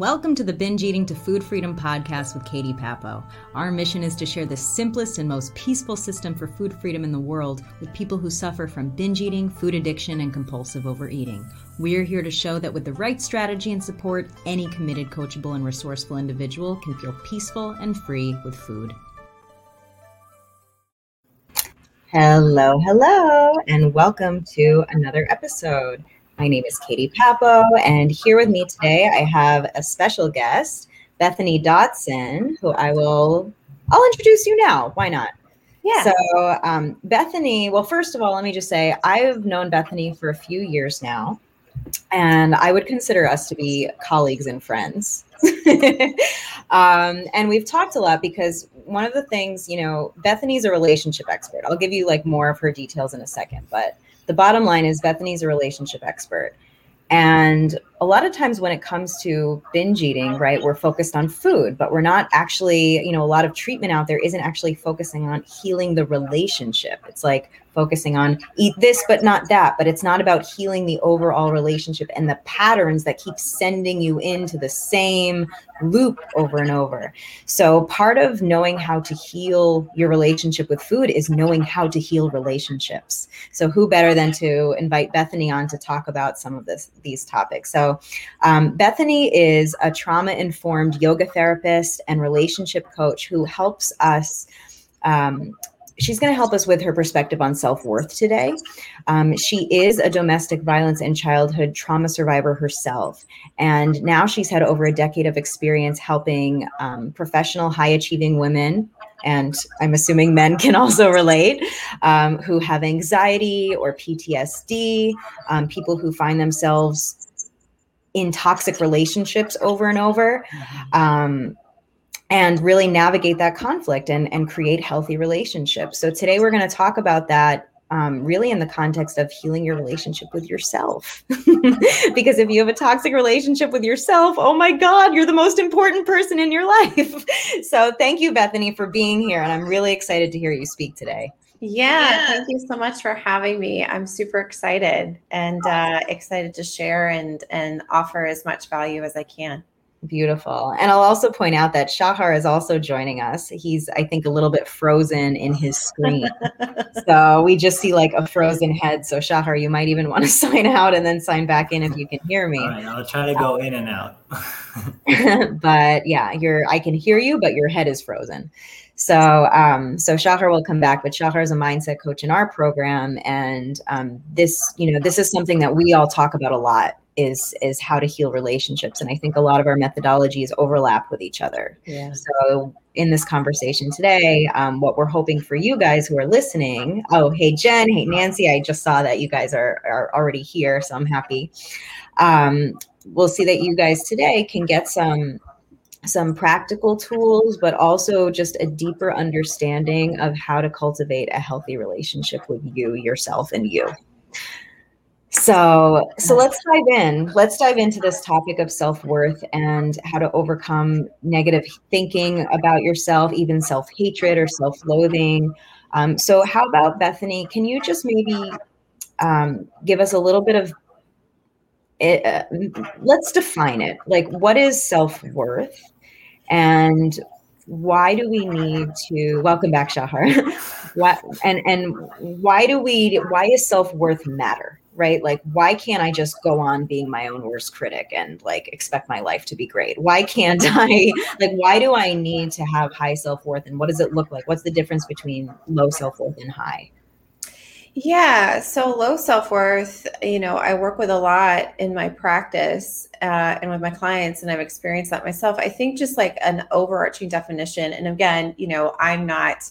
Welcome to the Binge Eating to Food Freedom podcast with Katie Papo. Our mission is to share the simplest and most peaceful system for food freedom in the world with people who suffer from binge eating, food addiction, and compulsive overeating. We're here to show that with the right strategy and support, any committed, coachable, and resourceful individual can feel peaceful and free with food. Hello, hello, and welcome to another episode. My name is Katie Papo, and here with me today I have a special guest, Bethany Dotson, who I will I'll introduce you now. Why not? Yeah. So, um, Bethany, well, first of all, let me just say I've known Bethany for a few years now, and I would consider us to be colleagues and friends. um, and we've talked a lot because one of the things, you know, Bethany's a relationship expert. I'll give you like more of her details in a second, but the bottom line is Bethany's a relationship expert. And a lot of times when it comes to binge eating, right, we're focused on food, but we're not actually, you know, a lot of treatment out there isn't actually focusing on healing the relationship. It's like focusing on eat this but not that but it's not about healing the overall relationship and the patterns that keep sending you into the same loop over and over. So part of knowing how to heal your relationship with food is knowing how to heal relationships. So who better than to invite bethany on to talk about some of this these topics? So um, bethany is a trauma informed yoga therapist and relationship coach who helps us um, she's going to help us with her perspective on self worth today. Um, she is a domestic violence and childhood trauma survivor herself. And now she's had over a decade of experience helping um, professional, high achieving women. And I'm assuming men can also relate, um, who have anxiety or PTSD, um, people who find themselves in toxic relationships over and over. Mm-hmm. Um, and really navigate that conflict and, and create healthy relationships. So today we're going to talk about that um, really in the context of healing your relationship with yourself. because if you have a toxic relationship with yourself, oh my God, you're the most important person in your life. so thank you, Bethany, for being here. And I'm really excited to hear you speak today. Yeah, yeah. thank you so much for having me. I'm super excited and uh, excited to share and and offer as much value as I can. Beautiful. And I'll also point out that Shahar is also joining us. He's, I think, a little bit frozen in his screen. so we just see like a frozen head. So, Shahar, you might even want to sign out and then sign back in if you can hear me. All right, I'll try to go in and out. but yeah, you're, I can hear you, but your head is frozen. So, um, so Shahar will come back, but Shahar is a mindset coach in our program, and um, this, you know, this is something that we all talk about a lot is is how to heal relationships. And i think a lot of our methodologies overlap with each other. Yeah. so in this conversation today um, what we're hoping for you guys who are listening oh hey jen hey nancy i just saw that you guys are, are already here so i'm happy. Um, we'll see that you guys today can get some some practical tools but also just a deeper understanding of how to cultivate a healthy relationship with you yourself and you so, so let's dive in. Let's dive into this topic of self-worth and how to overcome negative thinking about yourself, even self-hatred or self-loathing. Um, so, how about Bethany? Can you just maybe um, give us a little bit of it? Uh, let's define it. Like, what is self-worth, and why do we need to? Welcome back, Shahar. what and and why do we? Why is self-worth matter? right? Like, why can't I just go on being my own worst critic and like expect my life to be great? Why can't I, like, why do I need to have high self worth? And what does it look like? What's the difference between low self worth and high? Yeah, so low self worth, you know, I work with a lot in my practice uh, and with my clients, and I've experienced that myself. I think just like an overarching definition, and again, you know, I'm not,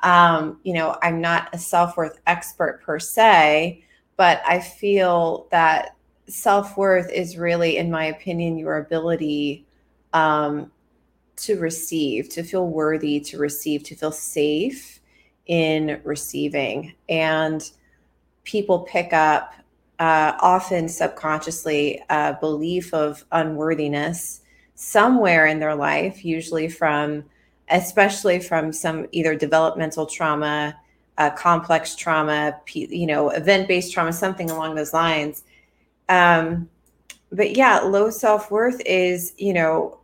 um, you know, I'm not a self worth expert per se, but I feel that self worth is really, in my opinion, your ability um, to receive, to feel worthy to receive, to feel safe in receiving. And people pick up uh, often subconsciously a belief of unworthiness somewhere in their life, usually from, especially from some either developmental trauma uh, complex trauma, you know, event based trauma, something along those lines. Um, but yeah, low self worth is, you know,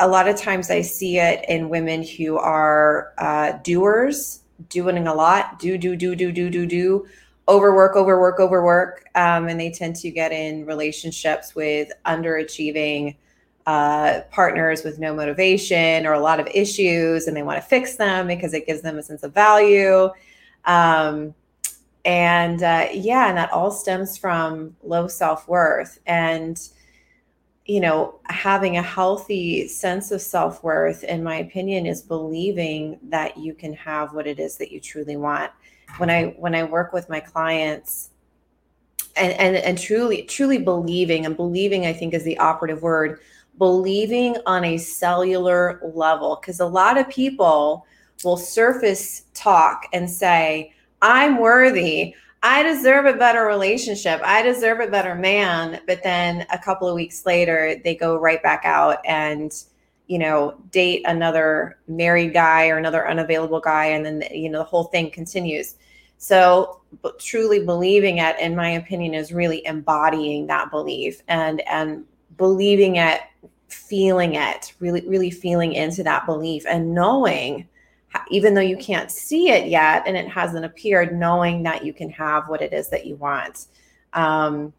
a lot of times I see it in women who are uh, doers, doing a lot, do, do, do, do, do, do, do, overwork, overwork, overwork. Um, and they tend to get in relationships with underachieving uh, partners with no motivation or a lot of issues, and they want to fix them because it gives them a sense of value. Um, and uh, yeah, and that all stems from low self worth. And you know, having a healthy sense of self worth, in my opinion, is believing that you can have what it is that you truly want. When I when I work with my clients, and and and truly truly believing and believing, I think is the operative word. Believing on a cellular level, because a lot of people will surface talk and say, "I'm worthy." I deserve a better relationship. I deserve a better man. But then a couple of weeks later, they go right back out and, you know, date another married guy or another unavailable guy. And then, you know, the whole thing continues. So truly believing it, in my opinion, is really embodying that belief and, and believing it, feeling it, really, really feeling into that belief and knowing even though you can't see it yet and it hasn't appeared, knowing that you can have what it is that you want. Um,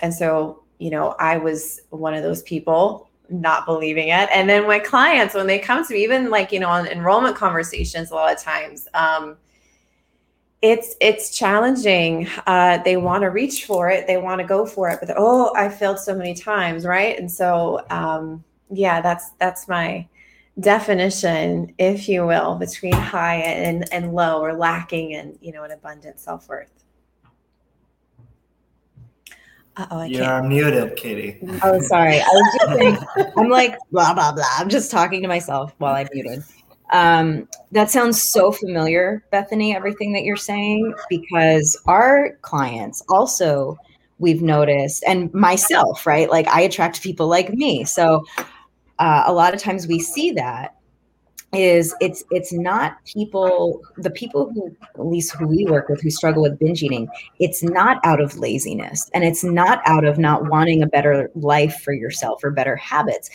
and so, you know, I was one of those people not believing it. And then my clients, when they come to me, even like, you know, on enrollment conversations, a lot of times, um, it's it's challenging. Uh, they want to reach for it, they want to go for it, but oh, I failed so many times, right? And so, um, yeah, that's that's my definition, if you will, between high and, and low or lacking and, you know, an abundant self-worth. oh You're can't. muted, Katie. Oh, sorry. I was just saying, I'm like, blah, blah, blah. I'm just talking to myself while I'm muted. Um, that sounds so familiar, Bethany, everything that you're saying, because our clients also, we've noticed, and myself, right? Like I attract people like me. So uh, a lot of times we see that is it's it's not people the people who at least who we work with who struggle with binge eating it's not out of laziness and it's not out of not wanting a better life for yourself or better habits.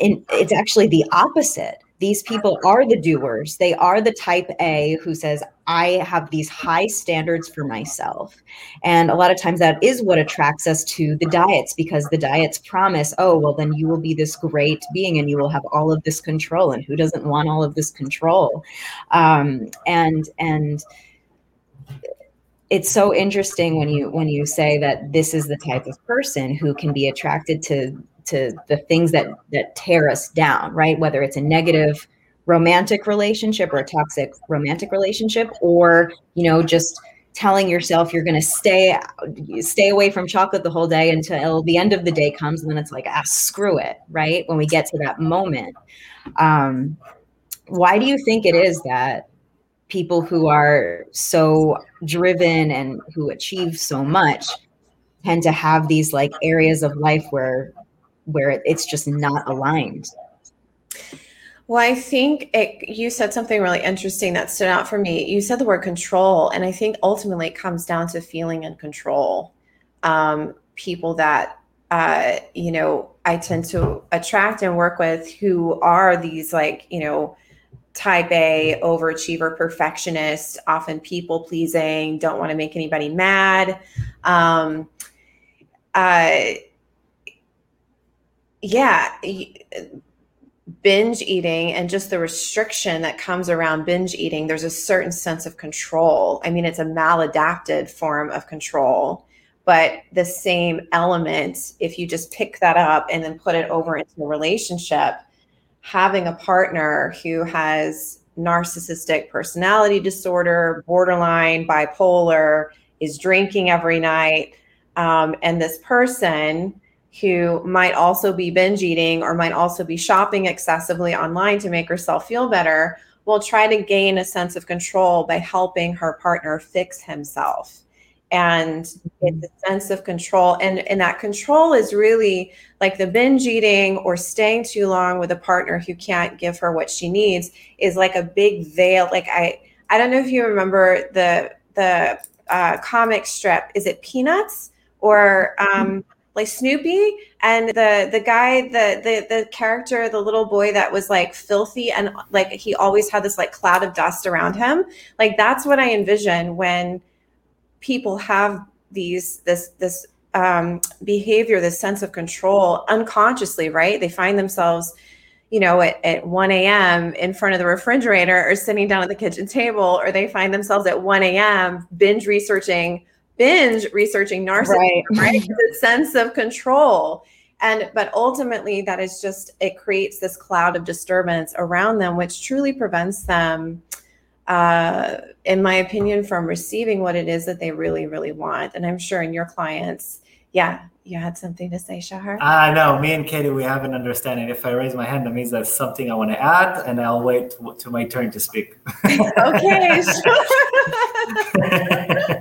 And it's actually the opposite these people are the doers. They are the type A who says, I have these high standards for myself. And a lot of times that is what attracts us to the diets because the diets promise, oh, well, then you will be this great being and you will have all of this control. And who doesn't want all of this control? Um, and, and, it's so interesting when you when you say that this is the type of person who can be attracted to to the things that that tear us down right? Whether it's a negative romantic relationship or a toxic romantic relationship or you know just telling yourself you're going to stay stay away from chocolate the whole day until the end of the day comes and then it's like ah screw it right? When we get to that moment. Um, why do you think it is that people who are so driven and who achieve so much tend to have these like areas of life where where it's just not aligned. Well, I think it, you said something really interesting that stood out for me. You said the word control, and I think ultimately it comes down to feeling in control. Um, people that uh, you know I tend to attract and work with who are these like you know type A overachiever, perfectionist, often people pleasing, don't want to make anybody mad. Um, uh, yeah, binge eating and just the restriction that comes around binge eating, there's a certain sense of control. I mean, it's a maladapted form of control, but the same element, if you just pick that up and then put it over into a relationship, having a partner who has narcissistic personality disorder, borderline, bipolar, is drinking every night, um, and this person who might also be binge eating or might also be shopping excessively online to make herself feel better will try to gain a sense of control by helping her partner fix himself. And it's a sense of control and and that control is really like the binge eating or staying too long with a partner who can't give her what she needs is like a big veil. Like i i don't know if you remember the the uh, comic strip. Is it peanuts? Or um like Snoopy and the the guy the the the character the little boy that was like filthy and like he always had this like cloud of dust around him like that's what I envision when people have these this this um, behavior this sense of control unconsciously right they find themselves you know, at, at 1 a.m. in front of the refrigerator or sitting down at the kitchen table, or they find themselves at 1 a.m. binge researching, binge researching narcissism, right? right? the sense of control. And but ultimately that is just it creates this cloud of disturbance around them, which truly prevents them uh, in my opinion, from receiving what it is that they really, really want. And I'm sure in your clients, yeah, you had something to say, Shahar? I uh, know. Me and Katie, we have an understanding. If I raise my hand, that means that's something I want to add, and I'll wait to, to my turn to speak. okay, sure.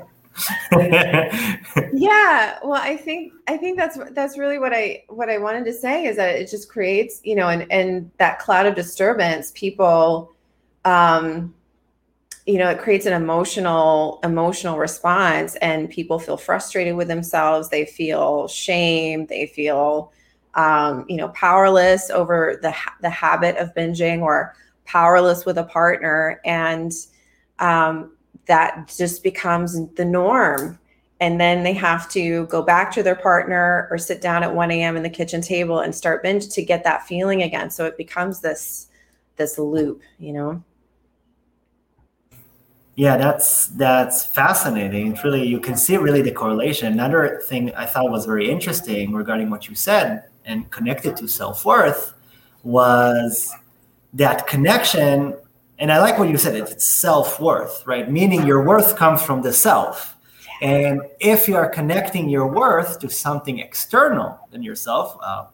yeah well i think i think that's that's really what i what i wanted to say is that it just creates you know and and that cloud of disturbance people um you know it creates an emotional emotional response and people feel frustrated with themselves. They feel shame. They feel um, you know powerless over the the habit of binging or powerless with a partner. And um, that just becomes the norm and then they have to go back to their partner or sit down at 1 a.m in the kitchen table and start binge to get that feeling again so it becomes this this loop you know yeah, that's that's fascinating. It's really you can see really the correlation. Another thing I thought was very interesting regarding what you said and connected to self worth was that connection. And I like what you said. It's self worth, right? Meaning your worth comes from the self. And if you are connecting your worth to something external than yourself, uh,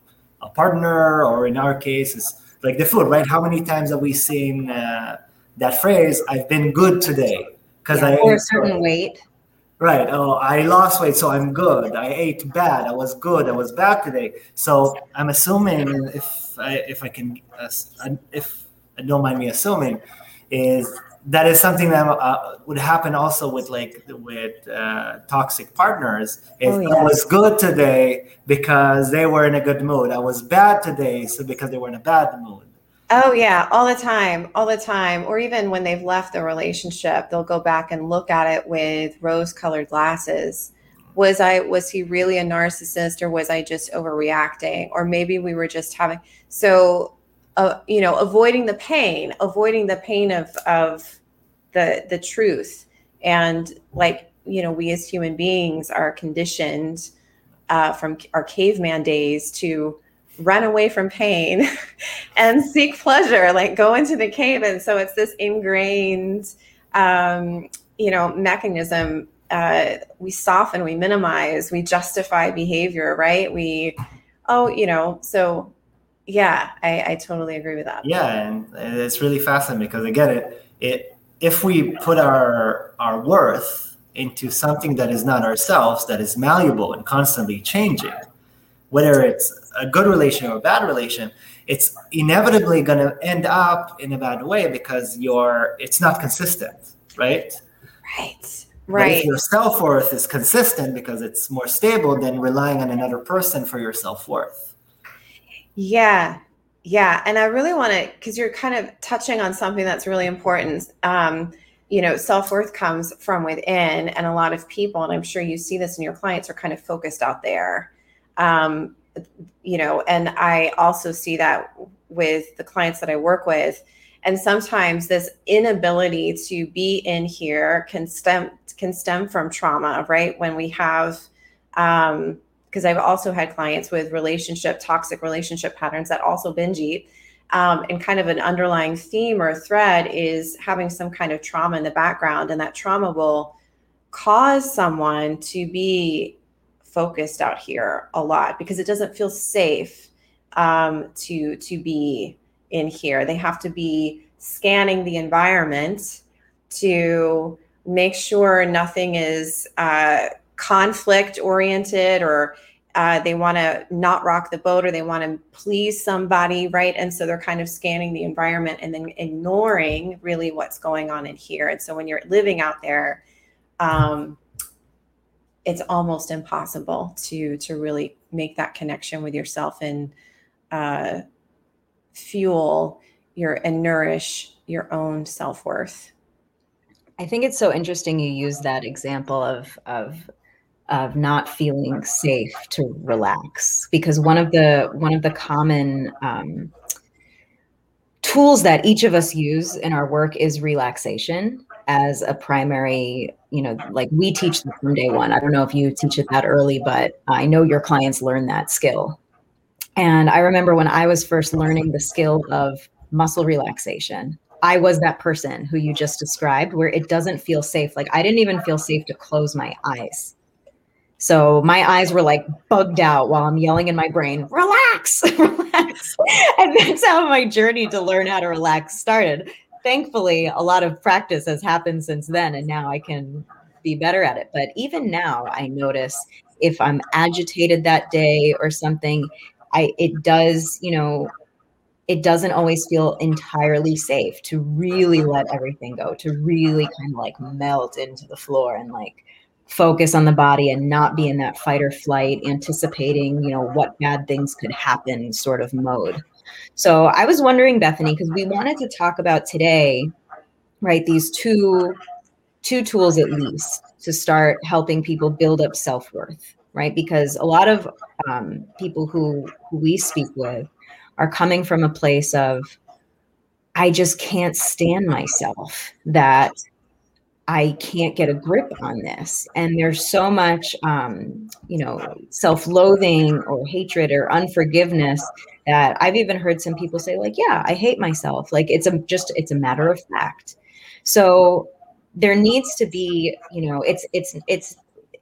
a partner, or in our case, is like the food, right? How many times have we seen? Uh, that phrase, I've been good today. Because yeah, I or a certain weight. Right. Oh, I lost weight, so I'm good. I ate bad. I was good. I was bad today. So I'm assuming if I if I can uh, if I don't mind me assuming, is that is something that uh, would happen also with like with uh, toxic partners. If oh, yeah. I was good today because they were in a good mood, I was bad today, so because they were in a bad mood. Oh yeah, all the time, all the time. Or even when they've left the relationship, they'll go back and look at it with rose-colored glasses. Was I was he really a narcissist or was I just overreacting? Or maybe we were just having so uh, you know, avoiding the pain, avoiding the pain of of the the truth. And like, you know, we as human beings are conditioned uh, from our caveman days to run away from pain and seek pleasure, like go into the cave. And so it's this ingrained, um, you know, mechanism. Uh, we soften, we minimize, we justify behavior, right? We, oh, you know, so yeah, I, I totally agree with that. Yeah, and it's really fascinating because again, it it if we put our our worth into something that is not ourselves, that is malleable and constantly changing, whether it's a good relation or a bad relation, it's inevitably going to end up in a bad way because you're it's not consistent, right? Right. Right. But if your self worth is consistent because it's more stable than relying on another person for your self worth. Yeah. Yeah. And I really want to, because you're kind of touching on something that's really important. Um, you know, self worth comes from within, and a lot of people, and I'm sure you see this in your clients, are kind of focused out there. Um, you know, and I also see that with the clients that I work with. And sometimes this inability to be in here can stem can stem from trauma, right? When we have um because I've also had clients with relationship toxic relationship patterns that also binge eat. Um, and kind of an underlying theme or thread is having some kind of trauma in the background, and that trauma will cause someone to be focused out here a lot because it doesn't feel safe um, to to be in here. They have to be scanning the environment to make sure nothing is uh, conflict oriented or uh, they want to not rock the boat or they want to please somebody, right? And so they're kind of scanning the environment and then ignoring really what's going on in here. And so when you're living out there, um, it's almost impossible to to really make that connection with yourself and uh, fuel your and nourish your own self-worth i think it's so interesting you use that example of of of not feeling safe to relax because one of the one of the common um, tools that each of us use in our work is relaxation as a primary you know like we teach from day one. I don't know if you teach it that early but i know your clients learn that skill. And i remember when i was first learning the skill of muscle relaxation i was that person who you just described where it doesn't feel safe. Like i didn't even feel safe to close my eyes so my eyes were like bugged out while I'm yelling in my brain, relax, relax. and that's how my journey to learn how to relax started. Thankfully, a lot of practice has happened since then, and now I can be better at it. But even now, I notice if I'm agitated that day or something, I it does, you know, it doesn't always feel entirely safe to really let everything go, to really kind of like melt into the floor and like focus on the body and not be in that fight or flight anticipating you know what bad things could happen sort of mode. So i was wondering bethany because we wanted to talk about today right these two two tools at least to start helping people build up self-worth right? Because a lot of um, people who, who we speak with are coming from a place of i just can't stand myself that I can't get a grip on this. And there's so much, um, you know, self loathing or hatred or unforgiveness that I've even heard some people say, like, yeah, I hate myself. Like it's a just, it's a matter of fact. So there needs to be, you know, it's, it's, it's,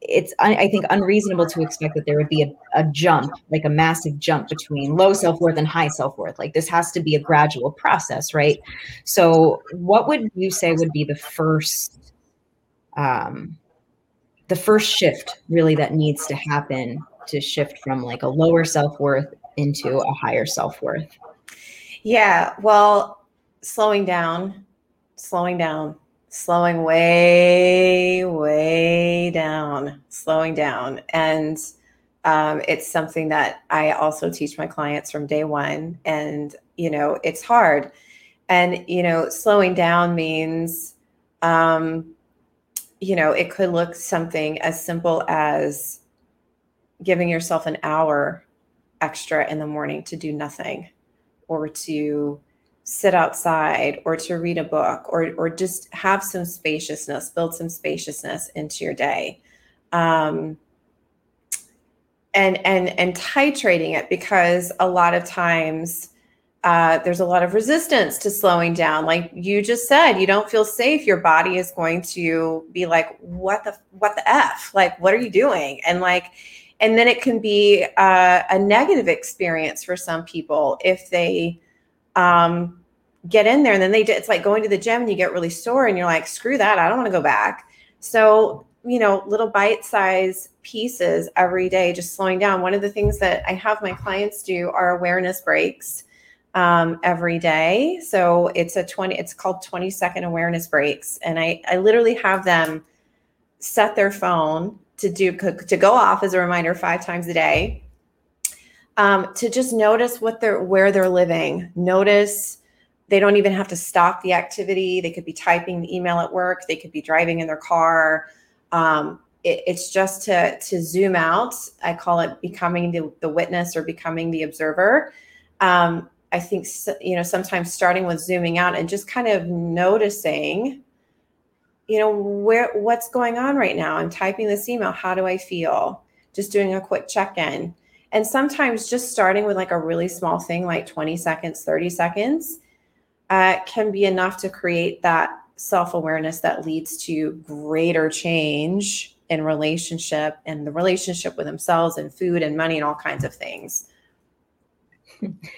it's I think unreasonable to expect that there would be a, a jump, like a massive jump between low self worth and high self worth. Like this has to be a gradual process, right? So, what would you say would be the first um, the first shift really that needs to happen to shift from like a lower self-worth into a higher self-worth. Yeah well slowing down slowing down slowing way way down slowing down. And um, it's something that i also teach my clients from day one and you know it's hard. And you know slowing down means um, you know, it could look something as simple as giving yourself an hour extra in the morning to do nothing or to sit outside or to read a book or or just have some spaciousness build some spaciousness into your day. Um, and and and titrating it because a lot of times uh, there's a lot of resistance to slowing down. Like you just said, you don't feel safe. Your body is going to be like, "What the what the f? Like, what are you doing?" And like, and then it can be uh, a negative experience for some people if they um, get in there and then they it's like going to the gym and you get really sore and you're like, "Screw that! I don't want to go back." So you know, little bite size pieces every day, just slowing down. One of the things that I have my clients do are awareness breaks um, every day. So it's a 20, it's called 20 second awareness breaks. And I, I literally have them set their phone to do, to go off as a reminder five times a day. Um, to just notice what they're, where they're living. Notice they don't even have to stop the activity. They could be typing the email at work. They could be driving in their car. Um, it, it's just to to zoom out. I call it becoming the, the witness or becoming the observer. Um, I think you know sometimes starting with zooming out and just kind of noticing you know where what's going on right now. I'm typing this email. How do i feel? Just doing a quick check-in. And sometimes just starting with like a really small thing like 20 seconds 30 seconds uh, can be enough to create that self-awareness that leads to greater change in relationship and the relationship with themselves and food and money and all kinds of things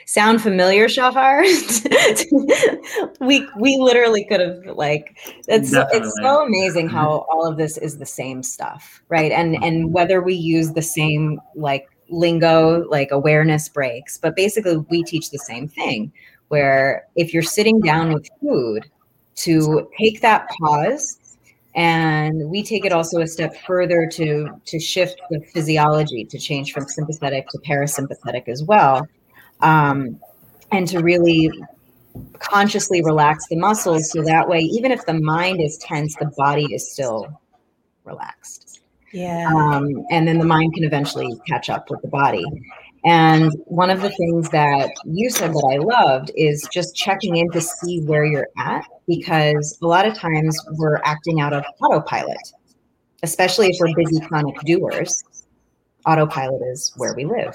Sound familiar, Shahar? we we literally could have like it's Definitely. it's so amazing how mm-hmm. all of this is the same stuff, right? And mm-hmm. and whether we use the same like lingo, like awareness breaks, but basically we teach the same thing. Where if you're sitting down with food, to take that pause and we take it also a step further to to shift the physiology to change from sympathetic to parasympathetic as well um, and to really consciously relax the muscles so that way even if the mind is tense the body is still relaxed. Yeah. Um, and then the mind can eventually catch up with the body. And one of the things that you said that I loved is just checking in to see where you're at, because a lot of times we're acting out of autopilot, especially if we're busy chronic doers. Autopilot is where we live.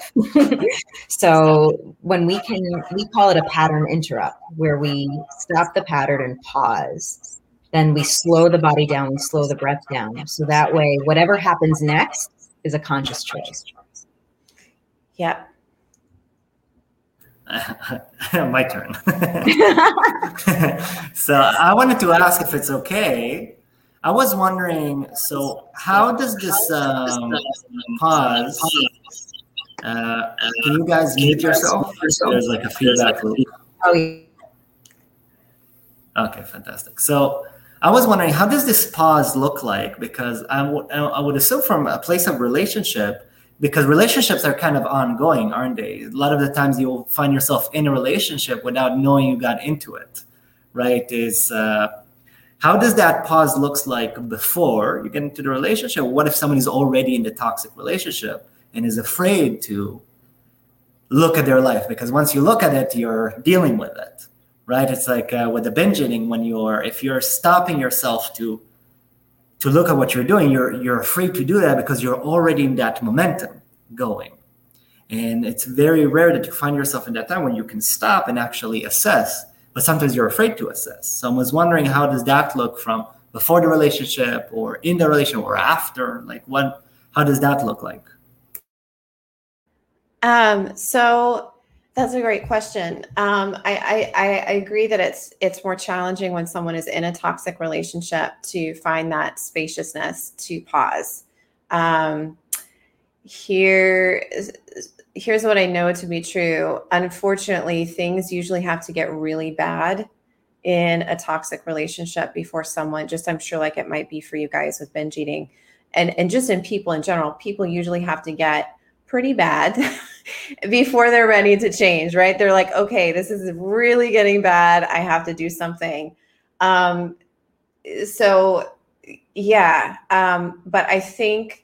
so when we can, we call it a pattern interrupt, where we stop the pattern and pause. Then we slow the body down, we slow the breath down. So that way, whatever happens next is a conscious choice. Yeah. My turn. so I wanted to ask if it's okay. I was wondering, so how does this um, pause? Uh, can you guys mute yourself? There's like a feedback loop. Oh, okay, fantastic. So I was wondering, how does this pause look like? Because I would assume from a place of relationship, because relationships are kind of ongoing, aren't they? A lot of the times you'll find yourself in a relationship without knowing you got into it, right? Is uh, how does that pause looks like before you get into the relationship? What if someone is already in the toxic relationship and is afraid to look at their life? Because once you look at it, you're dealing with it, right? It's like uh, with the binge eating when you're if you're stopping yourself to to look at what you're doing, you're you're afraid to do that because you're already in that momentum going. And it's very rare that you find yourself in that time when you can stop and actually assess, but sometimes you're afraid to assess. So I was wondering how does that look from before the relationship or in the relationship or after? Like what how does that look like? Um, so that's a great question. Um, I, I, I agree that it's it's more challenging when someone is in a toxic relationship to find that spaciousness to pause. Um, here, here's what I know to be true. Unfortunately, things usually have to get really bad in a toxic relationship before someone. Just I'm sure, like it might be for you guys with binge eating, and and just in people in general, people usually have to get pretty bad before they're ready to change, right? They're like, okay, this is really getting bad. I have to do something. Um, so yeah, um, but I think,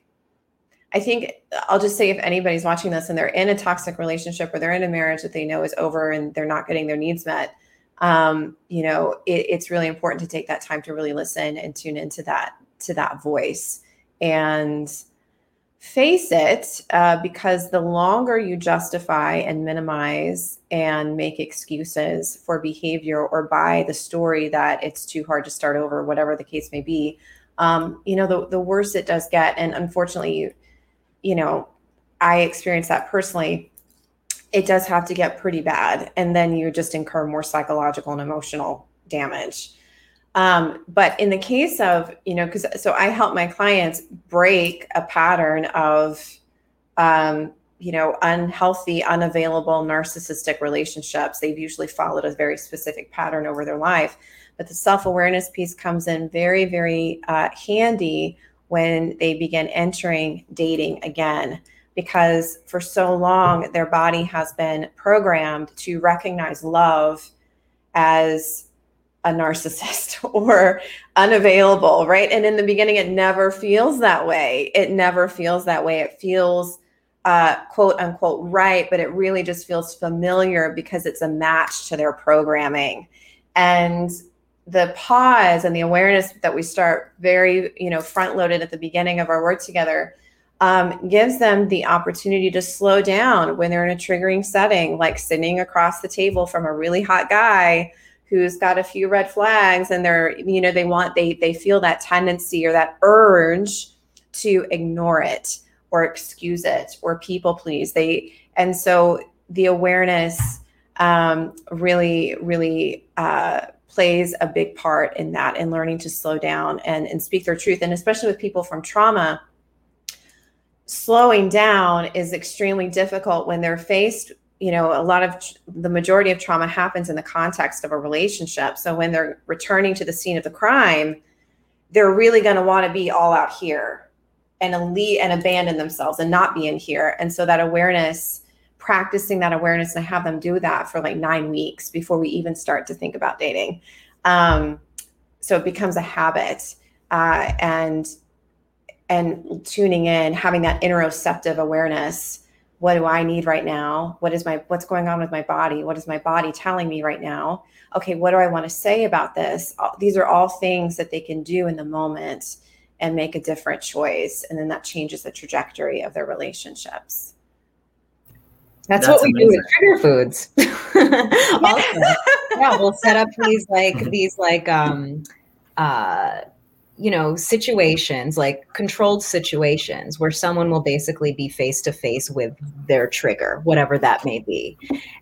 I think I'll just say if anybody's watching this and they're in a toxic relationship or they're in a marriage that they know is over and they're not getting their needs met, um, you know, it, it's really important to take that time to really listen and tune into that to that voice. And face it uh, because the longer you justify and minimize and make excuses for behavior or buy the story that it's too hard to start over whatever the case may be um, you know the, the worse it does get. And unfortunately you, you know i experienced that personally it does have to get pretty bad and then you just incur more psychological and emotional damage um, but in the case of, you know, because so I help my clients break a pattern of, um, you know, unhealthy, unavailable, narcissistic relationships. They've usually followed a very specific pattern over their life. But the self awareness piece comes in very, very uh, handy when they begin entering dating again. Because for so long, their body has been programmed to recognize love as a narcissist or unavailable, right? And in the beginning, it never feels that way. It never feels that way. It feels uh, quote unquote right, but it really just feels familiar because it's a match to their programming. And the pause and the awareness that we start very, you know, front loaded at the beginning of our work together um, gives them the opportunity to slow down when they're in a triggering setting, like sitting across the table from a really hot guy who's got a few red flags and they're you know they want they they feel that tendency or that urge to ignore it or excuse it or people please. They and so the awareness um, really really uh, plays a big part in that in learning to slow down and and speak their truth and especially with people from trauma slowing down is extremely difficult when they're faced you know a lot of the majority of trauma happens in the context of a relationship so when they're returning to the scene of the crime they're really going to want to be all out here and elite and abandon themselves and not be in here. And so that awareness, practicing that awareness and have them do that for like nine weeks before we even start to think about dating. Um, so it becomes a habit. Uh, and and tuning in, having that interoceptive awareness. What do I need right now? What is my what's going on with my body? What is my body telling me right now? Okay, what do I want to say about this? These are all things that they can do in the moment and make a different choice. And then that changes the trajectory of their relationships. That's, That's what we amazing. do with trigger foods. also, yeah, we'll set up these like these like um uh you know situations like controlled situations where someone will basically be face to face with their trigger whatever that may be.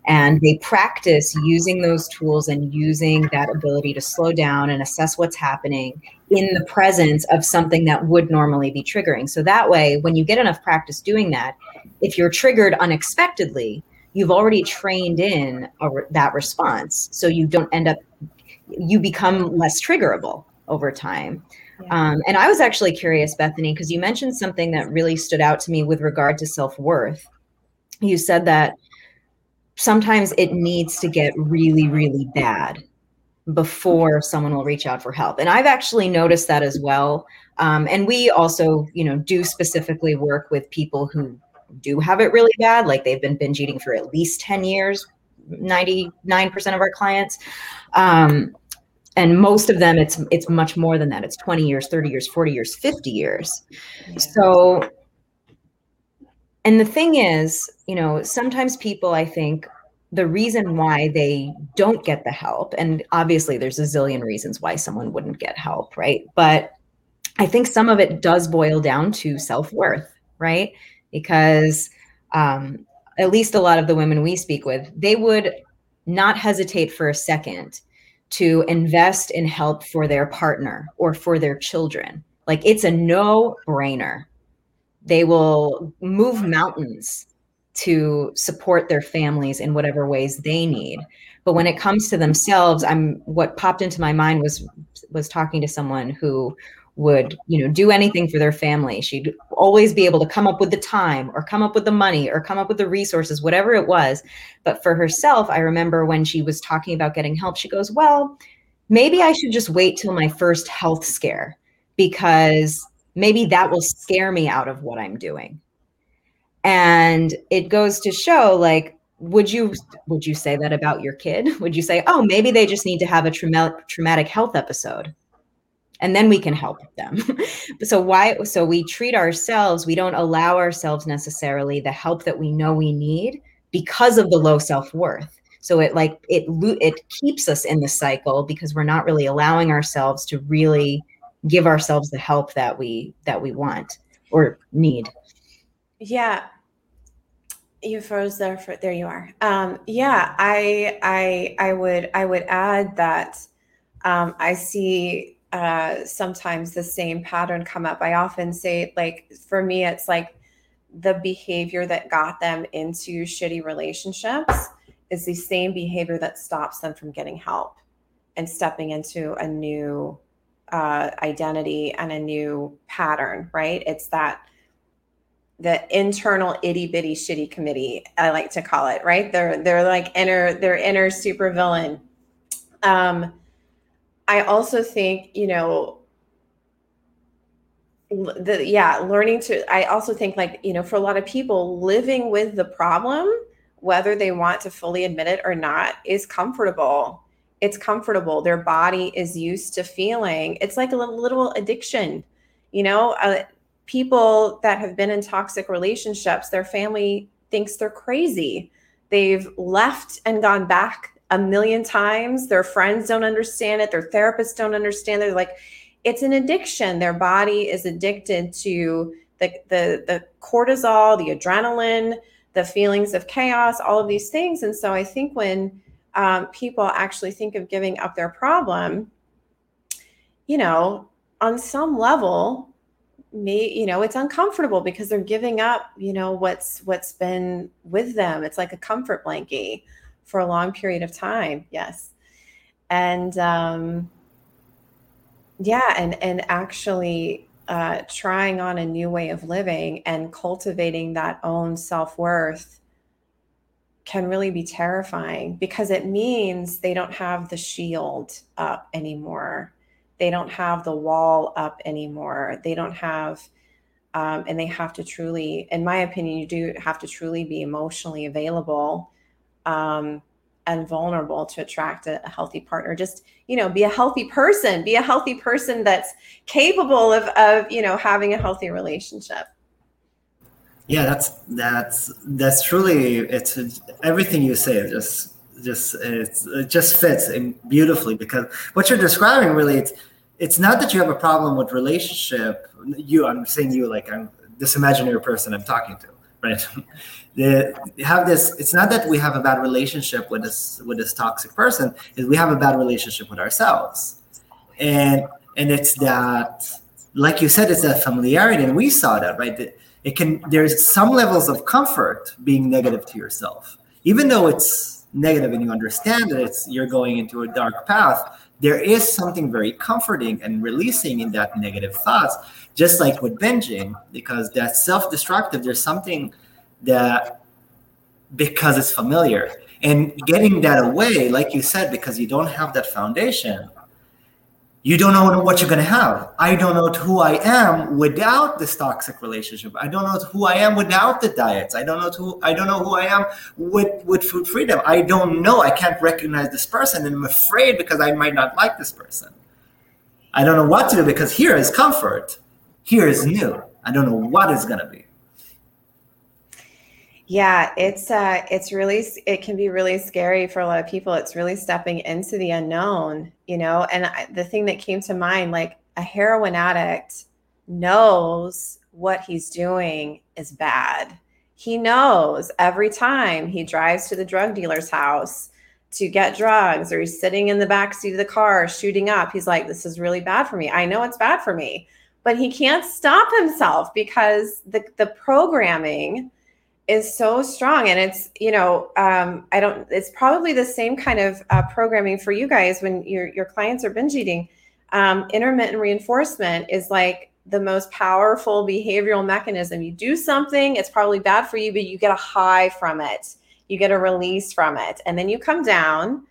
And they practice using those tools and using that ability to slow down and assess what's happening in the presence of something that would normally be triggering. So that way when you get enough practice doing that if you're triggered unexpectedly you've already trained in a, that response. So you don't end up you become less triggerable over time um, and I was actually curious, Bethany, because you mentioned something that really stood out to me with regard to self worth. You said that sometimes it needs to get really, really bad before someone will reach out for help. And I've actually noticed that as well. Um, and we also, you know, do specifically work with people who do have it really bad, like they've been binge eating for at least 10 years, 99% of our clients. Um, and most of them it's it's much more than that. It's 20 years 30 years 40 years 50 years. So and the thing is you know sometimes people i think the reason why they don't get the help and obviously there's a zillion reasons why someone wouldn't get help right? But i think some of it does boil down to self-worth right? Because um, at least a lot of the women we speak with they would not hesitate for a second to invest in help for their partner or for their children. Like it's a no brainer. They will move mountains to support their families in whatever ways they need. But when it comes to themselves, I'm what popped into my mind was was talking to someone who would you know do anything for their family. She'd always be able to come up with the time or come up with the money or come up with the resources whatever it was. But for herself i remember when she was talking about getting help she goes well maybe i should just wait till my first health scare because maybe that will scare me out of what i'm doing. And it goes to show like would you would you say that about your kid? Would you say oh maybe they just need to have a traumatic traumatic health episode and then we can help them. So why so we treat ourselves we don't allow ourselves necessarily the help that we know we need because of the low self-worth. So it like it it keeps us in the cycle because we're not really allowing ourselves to really give ourselves the help that we that we want or need. Yeah. You froze there for there you are. Um yeah i i i would i would add that um i see uh, sometimes the same pattern come up. I often say, like, for me, it's like the behavior that got them into shitty relationships is the same behavior that stops them from getting help and stepping into a new uh, identity and a new pattern, right? It's that the internal itty bitty shitty committee, I like to call it, right? They're they're like inner, they're inner super villain. Um, I also think, you know, the yeah, learning to I also think like, you know, for a lot of people living with the problem, whether they want to fully admit it or not, is comfortable. It's comfortable. Their body is used to feeling. It's like a little, addiction. You know, uh, people that have been in toxic relationships, their family thinks they're crazy. They've left and gone back a million times. Their friends don't understand it. Their therapists don't understand. They're like, it's an addiction. Their body is addicted to the, the, the cortisol, the adrenaline, the feelings of chaos, all of these things. And so I think when um, people actually think of giving up their problem, you know, on some level, me, you know, it's uncomfortable because they're giving up, you know, what's what's been with them. It's like a comfort blanket for a long period of time. Yes. And um, yeah and and actually uh, trying on a new way of living and cultivating that own self-worth can really be terrifying because it means they don't have the shield up anymore they don't have the wall up anymore they don't have um, and they have to truly in my opinion you do have to truly be emotionally available um, and vulnerable to attract a, a, healthy partner. Just you know be a healthy person. Be a healthy person that's capable of of you know having a healthy relationship. Yeah that's that's that's truly it's everything you say just just it just fits beautifully because what you're describing really it's it's not that you have a problem with relationship. You i'm saying you like i'm this imaginary person i'm talking to right they have this it's not that we have a bad relationship with this with this toxic person is we have a bad relationship with ourselves. And and it's that like you said it's that familiarity and we saw that right? It can there's some levels of comfort being negative to yourself. Even though it's negative and you understand that it's you're going into a dark path there is something very comforting and releasing in that negative thoughts just like with binging because that's self-destructive. There's something that because it's familiar. And getting that away like you said because you don't have that foundation you don't know what you're going to have. I don't know who i am without this toxic relationship. I don't know who i am without the diets. I don't know who i don't know who i am with with food freedom. I don't know. I can't recognize this person and i'm afraid because i might not like this person. I don't know what to do because here is comfort. Here is new. I don't know what it's going to be yeah, it's uh it's really it can be really scary for a lot of people. It's really stepping into the unknown, you know. And I, the thing that came to mind like a heroin addict knows what he's doing is bad. He knows every time he drives to the drug dealer's house to get drugs or he's sitting in the back seat of the car shooting up. He's like this is really bad for me. I know it's bad for me. But he can't stop himself because the the programming is so strong. And it's you know um, i don't it's probably the same kind of uh, programming for you guys when your your clients are binge eating. Um, intermittent reinforcement is like the most powerful behavioral mechanism. You do something it's probably bad for you but you get a high from it. You get a release from it. And then you come down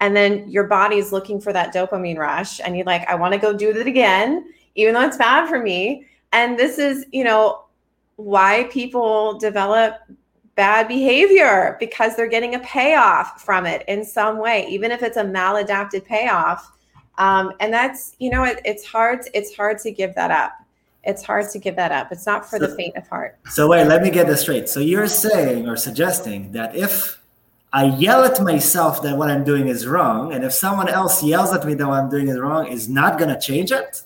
and then your body's looking for that dopamine rush and you're like i want to go do it again even though it's bad for me. And this is you know why people develop bad behavior because they're getting a payoff from it in some way, even if it's a maladapted payoff. Um, and that's you know it, it's hard it's hard to give that up. It's hard to give that up. It's not for so, the faint of heart. So wait, let me get this straight. So you're saying or suggesting that if I yell at myself that what I'm doing is wrong, and if someone else yells at me that what I'm doing is wrong, is not gonna change it?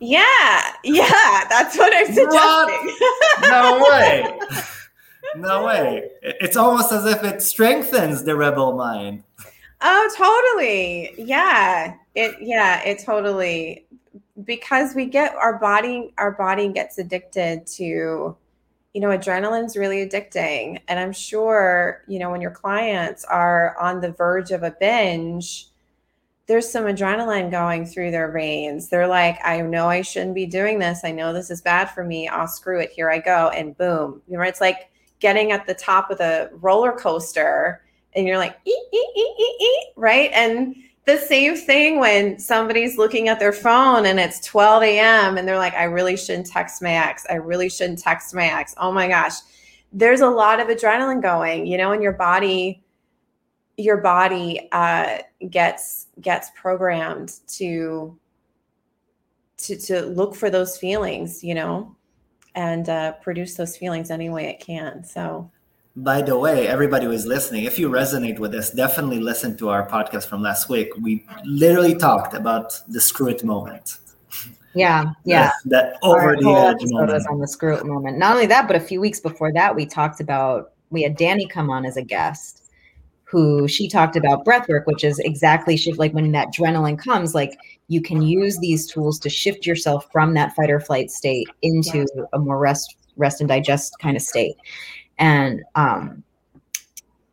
Yeah, yeah, that's what I'm suggesting. No way. no way. It's almost as if it strengthens the rebel mind. Oh, totally. Yeah. It yeah, it totally because we get our body our body gets addicted to you know adrenaline's really addicting and i'm sure you know when your clients are on the verge of a binge there's some adrenaline going through their veins. They're like, I know I shouldn't be doing this. I know this is bad for me. I'll screw it. Here I go. And boom. You know, it's like getting at the top of a roller coaster and you're like, ee, ee, ee, ee, right? And the same thing when somebody's looking at their phone and it's 12 a.m. and they're like, I really shouldn't text my ex. I really shouldn't text my ex. Oh my gosh. There's a lot of adrenaline going, you know, in your body your body uh, gets gets programmed to to to look for those feelings, you know, and uh, produce those feelings any way it can. So. By the way, everybody who is listening, if you resonate with this, definitely listen to our podcast from last week. We literally talked about the screw it moment. Yeah, yeah. that, that over the edge moment. Was on the screw it moment. Not only that, but a few weeks before that, we talked about we had Danny come on as a guest, who she talked about breath work, which is exactly shift like when that adrenaline comes, like you can use these tools to shift yourself from that fight or flight state into a more rest, rest and digest kind of state. And um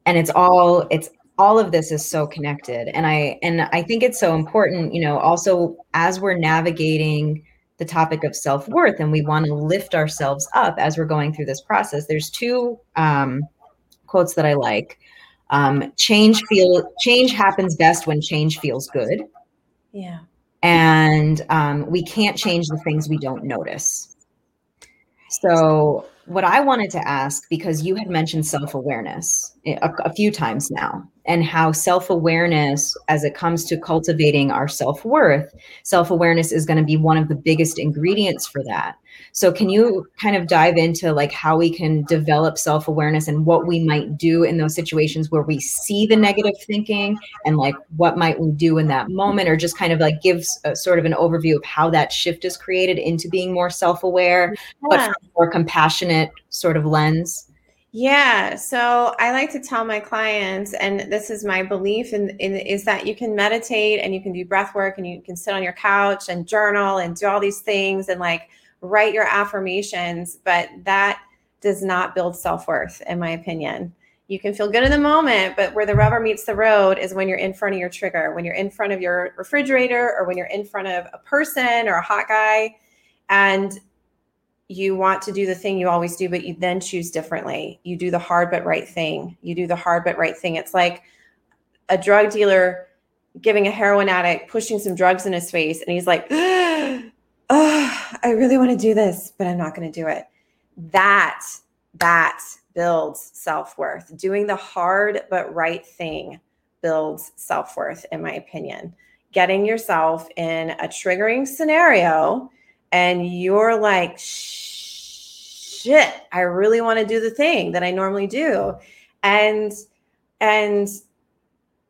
and it's all it's all of this is so connected. And i and i think it's so important you know also as we're navigating the topic of self-worth and we want to lift ourselves up as we're going through this process there's two um, quotes that i like um, change feel change happens best when change feels good. Yeah. And um, we can't change the things we don't notice. So what I wanted to ask, because you had mentioned self awareness a, a, few times now, and how self awareness, as it comes to cultivating our self worth, self awareness is going to be one of the biggest ingredients for that. So, can you kind of dive into like how we can develop self awareness and what we might do in those situations where we see the negative thinking and like what might we do in that moment, or just kind of like gives a, sort of an overview of how that shift is created into being more self aware, yeah. but more compassionate sort of lens? Yeah. So I like to tell my clients, and this is my belief in, in, is that you can meditate and you can do breath work and you can sit on your couch and journal and do all these things and like write your affirmations, but that does not build self-worth, in my opinion. You can feel good in the moment, but where the rubber meets the road is when you're in front of your trigger, when you're in front of your refrigerator or when you're in front of a person or a hot guy. And you want to do the thing you always do, but you then choose differently. You do the hard but right thing. You do the hard but right thing. It's like a drug dealer giving a heroin addict pushing some drugs in his face, and he's like, I really want to do this, but I'm not going to do it. That, that builds self worth. Doing the hard but right thing builds self worth, in my opinion. Getting yourself in a triggering scenario and you're like, shit, I really want to do the thing that I normally do. And and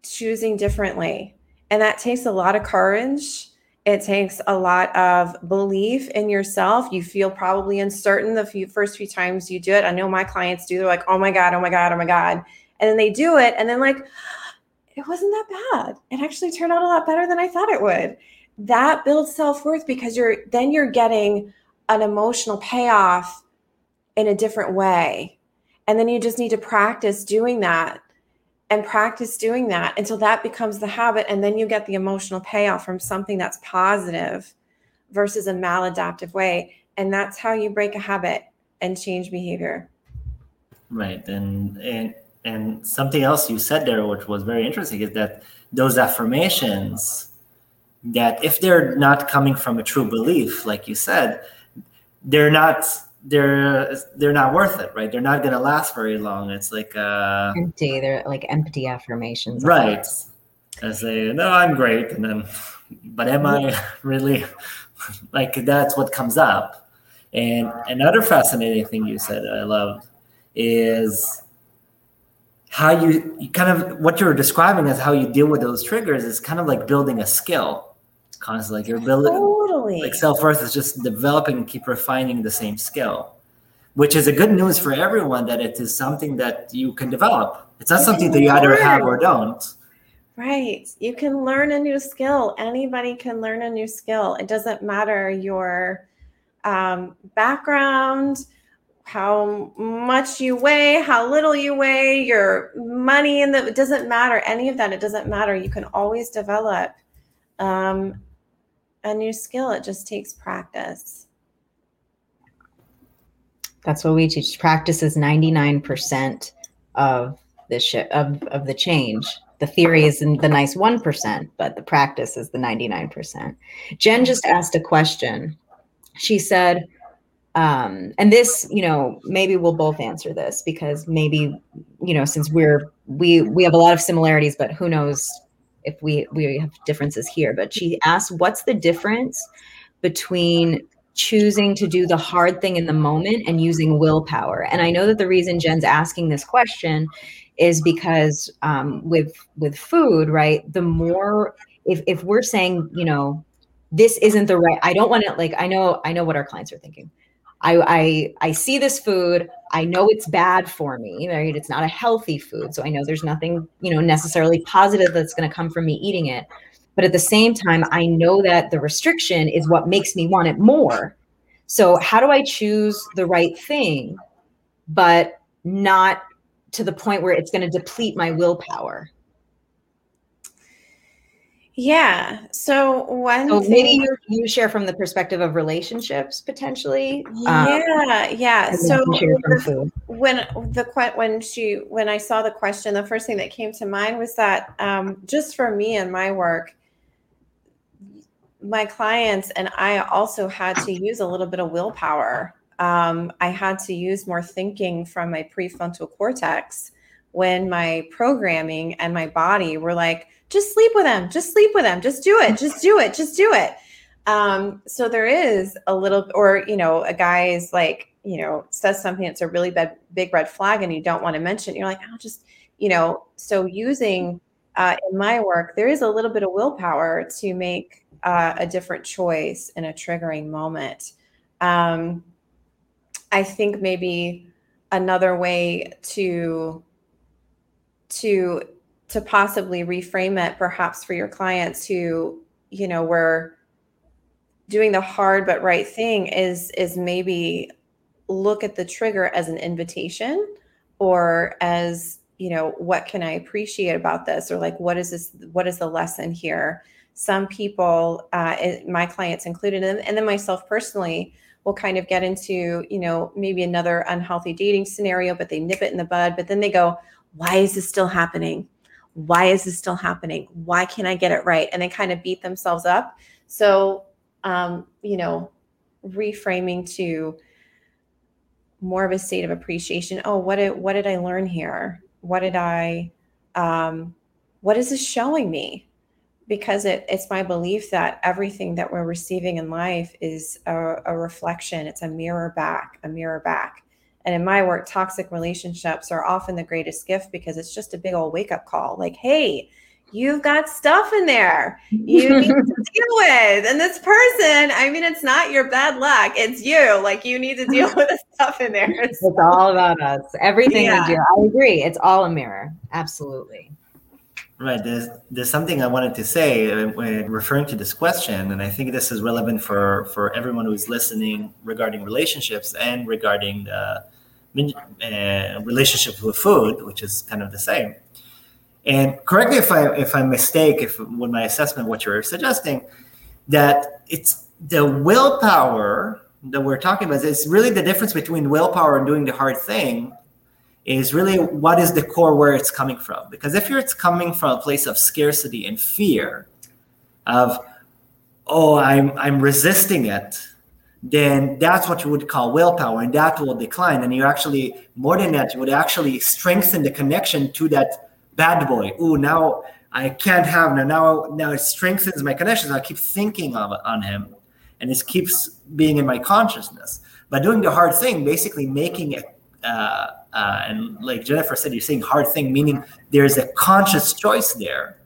choosing differently. And that takes a lot of courage. It takes a lot of belief in yourself. You feel probably uncertain the few first few times you do it. I know my clients do. They're like, oh my God, oh my God, oh my God. And then they do it. And then, like, it wasn't that bad. It actually turned out a lot better than I thought it would that builds self-worth because you're then you're getting an emotional payoff in a different way and then you just need to practice doing that and practice doing that until that becomes the habit and then you get the emotional payoff from something that's positive versus a maladaptive way. And that's how you break a habit and change behavior. Right. And and and something else you said there which was very interesting is that those affirmations that if they're not coming from a true belief, like you said, they're not they're they're not worth it, right? They're not going to last very long. It's like uh, empty. They're like empty affirmations, right? I say, no, I'm great, and then, but am I really? like that's what comes up. And another fascinating thing you said I love is how you, you kind of what you're describing as how you deal with those triggers is kind of like building a skill It's constantly. Like you're building totally. like self-worth is just developing and keep refining the same skill. Which is a good news for everyone that it is something that you can develop. It's not you something that you learn. either have or don't. Right. You can learn a new skill. Anybody can learn a new skill. It doesn't matter your um, background, how much you weigh, how little you weigh, your money in the it doesn't matter. Any of that. It doesn't matter. You can always develop um, a new skill. It just takes practice. That's what we teach. Practice is 99% of the sh- of, of the change. The theory is the nice 1%, but the practice is the 99%. Jen just asked a question. She said, um, and this, you know, maybe we'll both answer this because maybe, you know, since we're we we have a lot of similarities, but who knows if we we have differences here but she asked what's the difference between choosing to do the hard thing in the moment and using willpower? And i know that the reason jen's asking this question is because um, with with food right the more if if we're saying you know this isn't the right i don't want to like i know i know what our clients are thinking I, I I see this food. I know it's bad for me, right? It's not a healthy food. So I know there's nothing, you know, necessarily positive that's going to come from me eating it. But at the same time, I know that the restriction is what makes me want it more. So how do I choose the right thing, but not to the point where it's going to deplete my willpower? Yeah. So one. So maybe you, you share from the perspective of relationships potentially. Yeah, um, yeah. So when the when she when I saw the question, the first thing that came to mind was that um, just for me and my work, my clients and I also had to use a little bit of willpower. Um, I had to use more thinking from my prefrontal cortex when my programming and my body were like just sleep with them. Just sleep with them. Just do it. Just do it. Just do it. Um, so there is a little or you know a guy is like you know says something that's a really bad, big red flag and you don't want to mention you're like i'll just you know so using uh, in my work there is a little bit of willpower to make uh, a different choice in a triggering moment. Um, i think maybe another way to to to possibly reframe it perhaps for your clients who you know were doing the hard but right thing is is maybe look at the trigger as an invitation or as you know what can i appreciate about this? Or like what is this what is the lesson here? Some people uh, my clients included and, and then myself personally will kind of get into you know maybe another unhealthy dating scenario but they nip it in the bud but then they go why is this still happening why is this still happening? Why can't I get it right? And they kind of beat themselves up. So, um, you know, reframing to more of a state of appreciation. Oh, what did what did I learn here? What did I um, what is this showing me? Because it, it's my belief that everything that we're receiving in life is a, a reflection. It's a mirror back, a mirror back. And in my work, toxic relationships are often the greatest gift because it's just a big old wake up call like, hey, you've got stuff in there you need to deal with. And this person, I mean, it's not your bad luck, it's you. Like, you need to deal with the stuff in there. It's, it's all about us. Everything yeah. we do. I agree. It's all a mirror. Absolutely. Right. There's there's something I wanted to say uh, when referring to this question, and I think this is relevant for for everyone who's listening regarding relationships and regarding the uh, relationship with food, which is kind of the same. And correct me if I if I mistake if with my assessment what you're suggesting, that it's the willpower that we're talking about is really the difference between willpower and doing the hard thing is really what is the core where it's coming from. Because if it's coming from a place of scarcity and fear, of oh I'm I'm resisting it, then that's what you would call willpower and that will decline and you actually more than that you would actually strengthen the connection to that bad boy. Oh now i can't have now now now it strengthens my connections i keep thinking of on him and it keeps being in my consciousness. By doing the hard thing basically making it uh, uh, and like jennifer said you're saying hard thing meaning there's a conscious choice there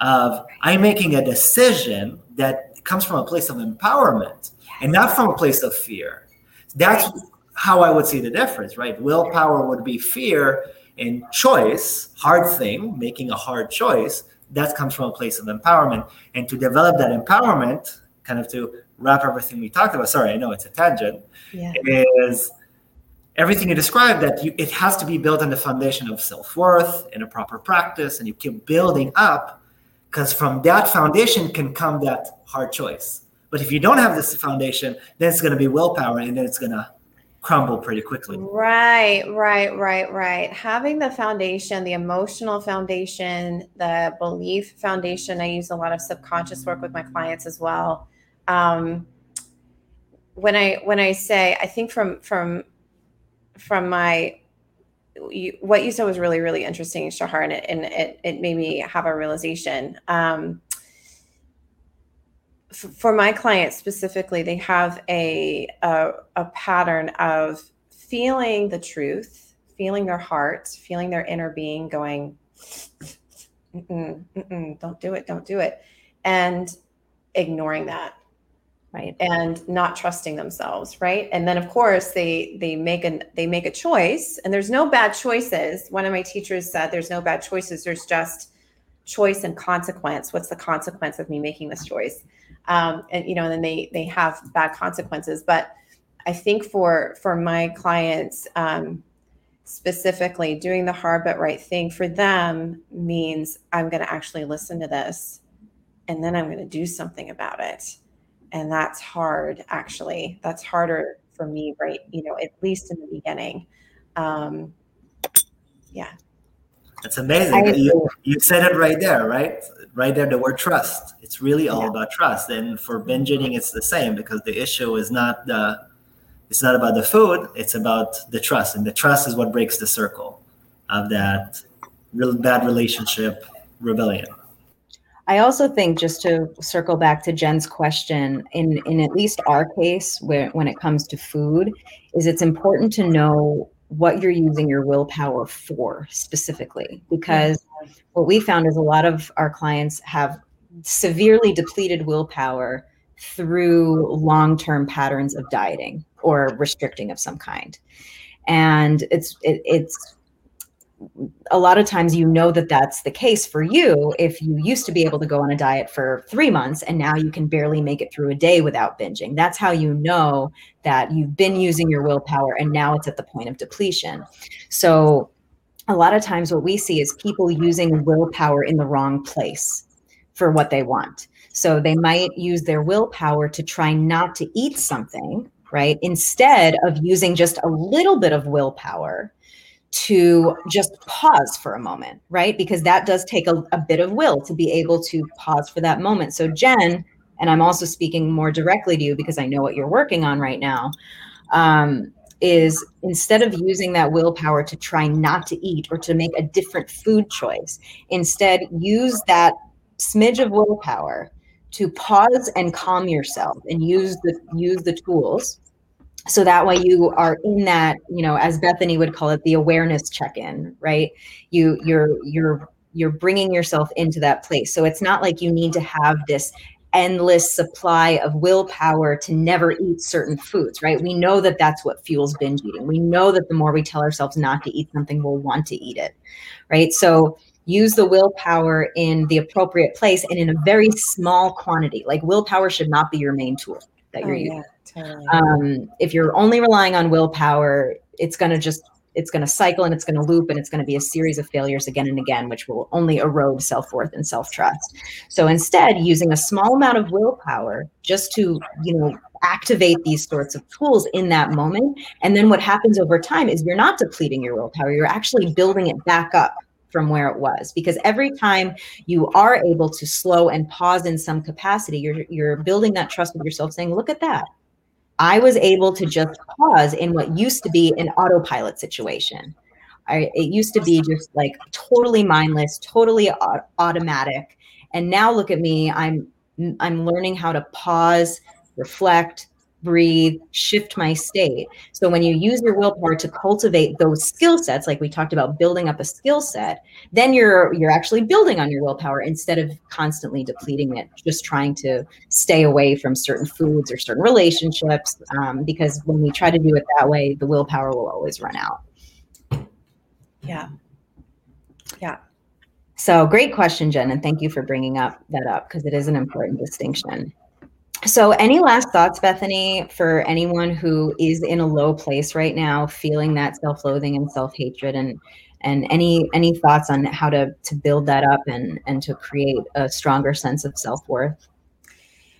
of i'm making a decision that comes from a place of empowerment and not from a place of fear. That's how I would see the difference, right? Willpower would be fear, and choice, hard thing, making a hard choice, that comes from a place of empowerment. And to develop that empowerment, kind of to wrap everything we talked about, sorry, I know it's a tangent, yeah. is everything you described that you, it has to be built on the foundation of self-worth and a proper practice and you keep building up because from that foundation can come that hard choice but if you don't have this foundation, then it's going to be willpower and then it's going to crumble pretty quickly. Right, right, right, right. Having the foundation, the emotional foundation, the belief foundation. I use a lot of subconscious work with my clients as well. Um, when I when I say, I think from from from my you, what you said was really really interesting, Shahar, and it and it, it made me have a realization. Um, for my clients specifically, they have a, a, a pattern of feeling the truth, feeling their heart, feeling their inner being going, mm-mm, mm-mm, don't do it, don't do it, and ignoring that. Right. And not trusting themselves right? And then of course they they make an they make a choice and there's no bad choices. One of my teachers said there's no bad choices there's just choice and consequence. What's the consequence of me making this choice um, and you know, and then they they have bad consequences. But I think for for my clients um, specifically, doing the hard but right thing for them means I'm going to actually listen to this and then I'm going to do something about it. And that's hard, actually. That's harder for me, right? You know, at least in the beginning. Um, yeah. That's amazing. You, you said it right there, right? Right there, the word trust. It's really all yeah. about trust. And for binge eating, it's the same because the issue is not the it's not about the food, it's about the trust. And the trust is what breaks the circle of that real bad relationship rebellion. I also think just to circle back to Jen's question, in in at least our case, where when it comes to food, is it's important to know what you're using your willpower for specifically, because what we found is a lot of our clients have severely depleted willpower through long-term patterns of dieting or restricting of some kind, and it's it, it's a lot of times you know that that's the case for you if you used to be able to go on a diet for three months and now you can barely make it through a day without binging. That's how you know that you've been using your willpower and now it's at the point of depletion. So a lot of times what we see is people using willpower in the wrong place for what they want. So they might use their willpower to try not to eat something right instead of using just a little bit of willpower to just pause for a moment, right? Because that does take a, a, bit of will to be able to pause for that moment. So, Jen, and I'm also speaking more directly to you because I know what you're working on right now, um, is instead of using that willpower to try not to eat or to make a different food choice, instead use that smidge of willpower to pause and calm yourself and use the use the tools so that way you are in that you know as bethany would call it the awareness check-in right? You you're you're you're bringing yourself into that place. So it's not like you need to have this endless supply of willpower to never eat certain foods right? We know that that's what fuels binge eating. We know that the more we tell ourselves not to eat something we'll want to eat it right? So use the willpower in the appropriate place and in a very small quantity. Like willpower should not be your main tool that you're oh, using. um, if you're only relying on willpower, it's going to just it's going to cycle and it's going to loop and it's going to be a series of failures again and again, which will only erode self worth and self trust. So instead, using a small amount of willpower just to you know activate these sorts of tools in that moment, and then what happens over time is you're not depleting your willpower; you're actually building it back up from where it was because every time you are able to slow and pause in some capacity you're you're building that trust with yourself saying look at that I was able to just pause in what used to be an autopilot situation. I, it used to be just like totally mindless, totally automatic. And now look at me. I'm I'm learning how to pause, reflect, breathe, shift my state. So when you use your willpower to cultivate those skill sets, like we talked about building up a skill set, then you're you're actually building on your willpower instead of constantly depleting it, just trying to stay away from certain foods or certain relationships. Um, because when we try to do it that way, the willpower will always run out. Yeah. Yeah. So great question, Jen, and thank you for bringing up that up because it is an important distinction. So, any last thoughts, Bethany, for anyone who is in a low place right now, feeling that self-loathing and self-hatred, and and any any thoughts on how to to build that up and and to create a stronger sense of self-worth?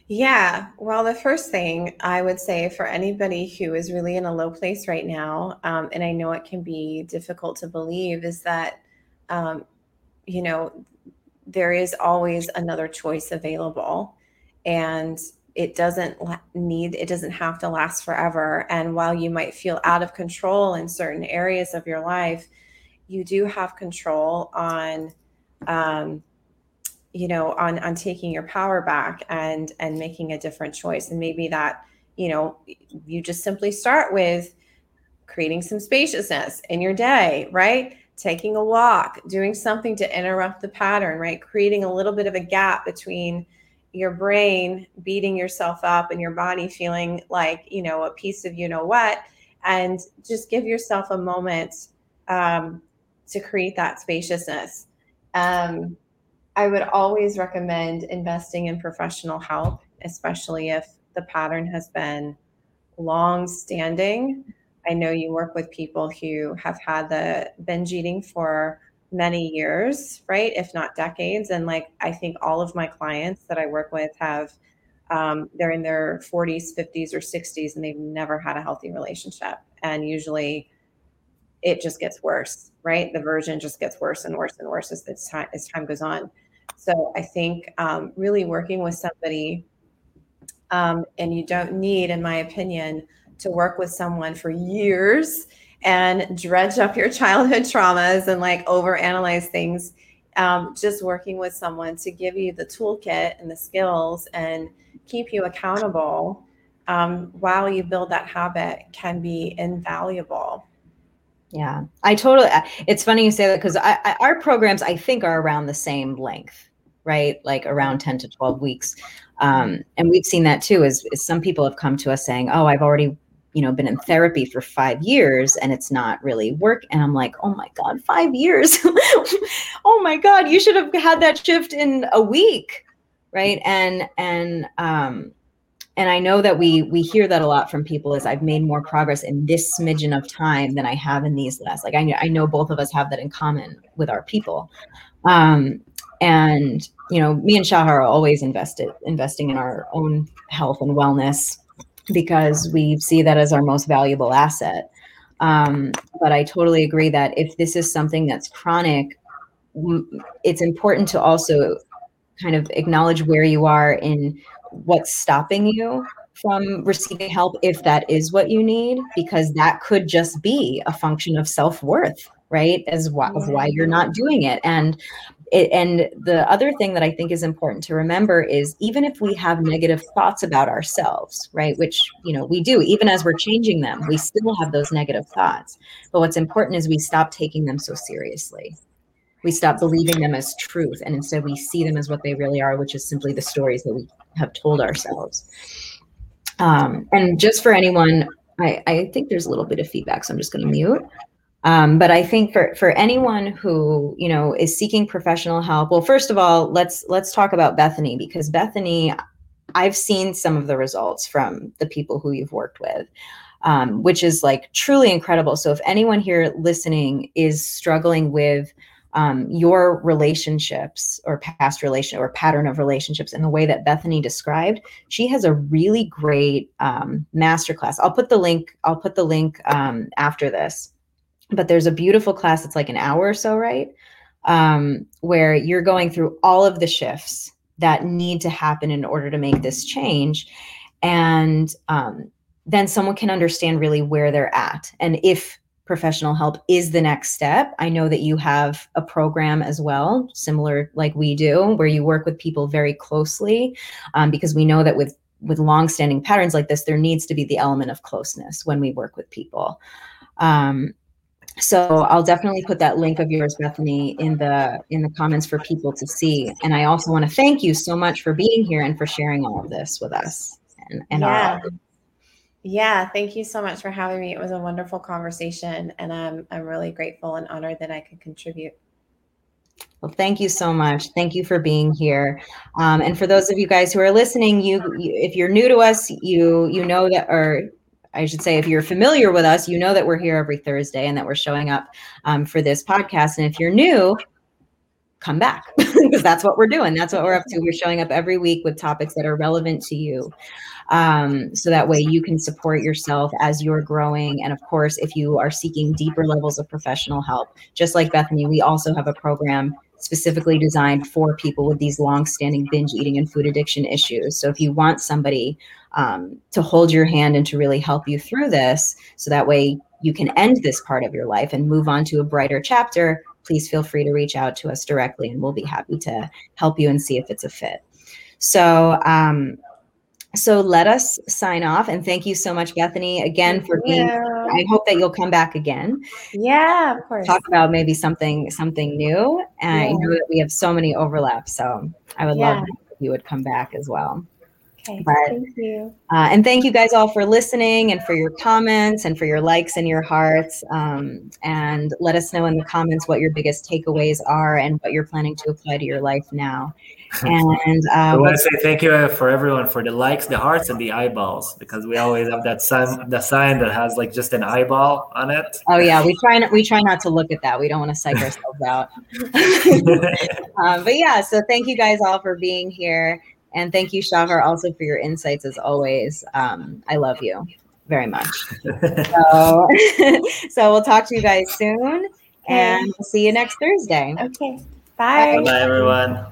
Yeah, well, the first thing I would say for anybody who is really in a low place right now, um, and I know it can be difficult to believe, is that um, you know there is always another choice available, and it doesn't need it doesn't have to last forever. And while you might feel out of control in certain areas of your life you do have control on um, you know on on taking your power back and and making a different choice. And maybe that you know you just simply start with creating some spaciousness in your day right? Taking a walk doing something to interrupt the pattern right? Creating a little bit of a gap between your brain beating yourself up and your body feeling like you know a piece of you know what and just give yourself a moment um, to create that spaciousness. Um, i would always recommend investing in professional help especially if the pattern has been long standing i know you work with people who have had the binge eating for many years, right? If not decades. And like, I think all of my clients that I work with have, um, they're in their 40s, 50s, or 60s, and they've never had a healthy relationship. And usually it just gets worse, right? The version just gets worse and worse and worse as, time, as time goes on. So I think um, really working with somebody, um, and you don't need, in my opinion, to work with someone for years and dredge up your childhood traumas and like overanalyze things. Um, just working with someone to give you the toolkit and the skills and keep you accountable um, while you build that habit can be invaluable. Yeah, I totally. It's funny you say that because our programs, I think, are around the same length, right? Like around 10 to 12 weeks. Um, and we've seen that too, is, is some people have come to us saying, oh, I've already you know been in therapy for five years and it's not really work and i'm like oh my god five years? Oh my god you should have had that shift in a week right? And and um and i know that we we hear that a lot from people is i've made more progress in this smidgen of time than i have in these last like i, I know both of us have that in common with our people. Um and you know me and shahar are always invested investing in our own health and wellness because we see that as our most valuable asset. Um, but I totally agree that if this is something that's chronic, it's important to also kind of acknowledge where you are in what's stopping you from receiving help if that is what you need because that could just be a function of self-worth right as why, of why you're not doing it and it, and the other thing that I think is important to remember is even if we have negative thoughts about ourselves, right, which you know we do, even as we're changing them, we still have those negative thoughts. But what's important is we stop taking them so seriously. We stop believing them as truth, and instead we see them as what they really are, which is simply the stories that we have told ourselves. Um, and just for anyone, I, I think there's a little bit of feedback, so I'm just going to mute. Um, but I think for for anyone who you know is seeking professional help, well, first of all, let's let's talk about Bethany because Bethany, I've seen some of the results from the people who you've worked with, um, which is like truly incredible. So if anyone here listening is struggling with um, your relationships or past relation or pattern of relationships in the way that Bethany described, she has a really great um, masterclass. I'll put the link. I'll put the link um, after this but there's a beautiful class it's like an hour or so right? Um, where you're going through all of the shifts that need to happen in order to make this change. And um, then someone can understand really where they're at. And if professional help is the next step i know that you have a program as well similar like we do where you work with people very closely um, because we know that with with long-standing patterns like this there needs to be the element of closeness when we work with people. Um, so i'll definitely put that link of yours bethany in the in the comments for people to see and i also want to thank you so much for being here and for sharing all of this with us and, and yeah. Our- yeah thank you so much for having me it was a wonderful conversation and i'm i'm really grateful and honored that i could contribute well, thank you so much. Thank you for being here. Um, and for those of you guys who are listening, you, you, if you're new to us, you you know that, or I should say, if you're familiar with us, you know that we're here every Thursday and that we're showing up um, for this podcast. And if you're new, come back because that's what we're doing. That's what we're up to. We're showing up every week with topics that are relevant to you. Um, so that way you can support yourself as you're growing. And of course, if you are seeking deeper levels of professional help, just like Bethany, we also have a program specifically designed for people with these long-standing binge eating and food addiction issues. So if you want somebody um, to hold your hand and to really help you through this, so that way you can end this part of your life and move on to a brighter chapter, please feel free to reach out to us directly, and we'll be happy to help you and see if it's a fit. So. Um, so let us sign off and thank you so much bethany again for being i hope that you'll come back again yeah of course talk about maybe something something new and yeah. i know that we have so many overlaps so i would yeah. love if you would come back as well Okay. But- Thank you. Uh, and thank you guys all for listening and for your comments and for your likes and your hearts. Um, and let us know in the comments what your biggest takeaways are and what you're planning to apply to your life now. And I uh, want to say thank you for everyone for the likes, the hearts, and the eyeballs because we always have that sign, the sign that has like just an eyeball on it. oh yeah, we try not, we try not to look at that. We don't want to psych ourselves out. um, but yeah, so thank you guys all for being here. And thank you, Shahar, also for your insights as always. Um, I love you very much. So, so we'll talk to you guys soon and we'll see you next Thursday. Okay. Bye. Bye, everyone.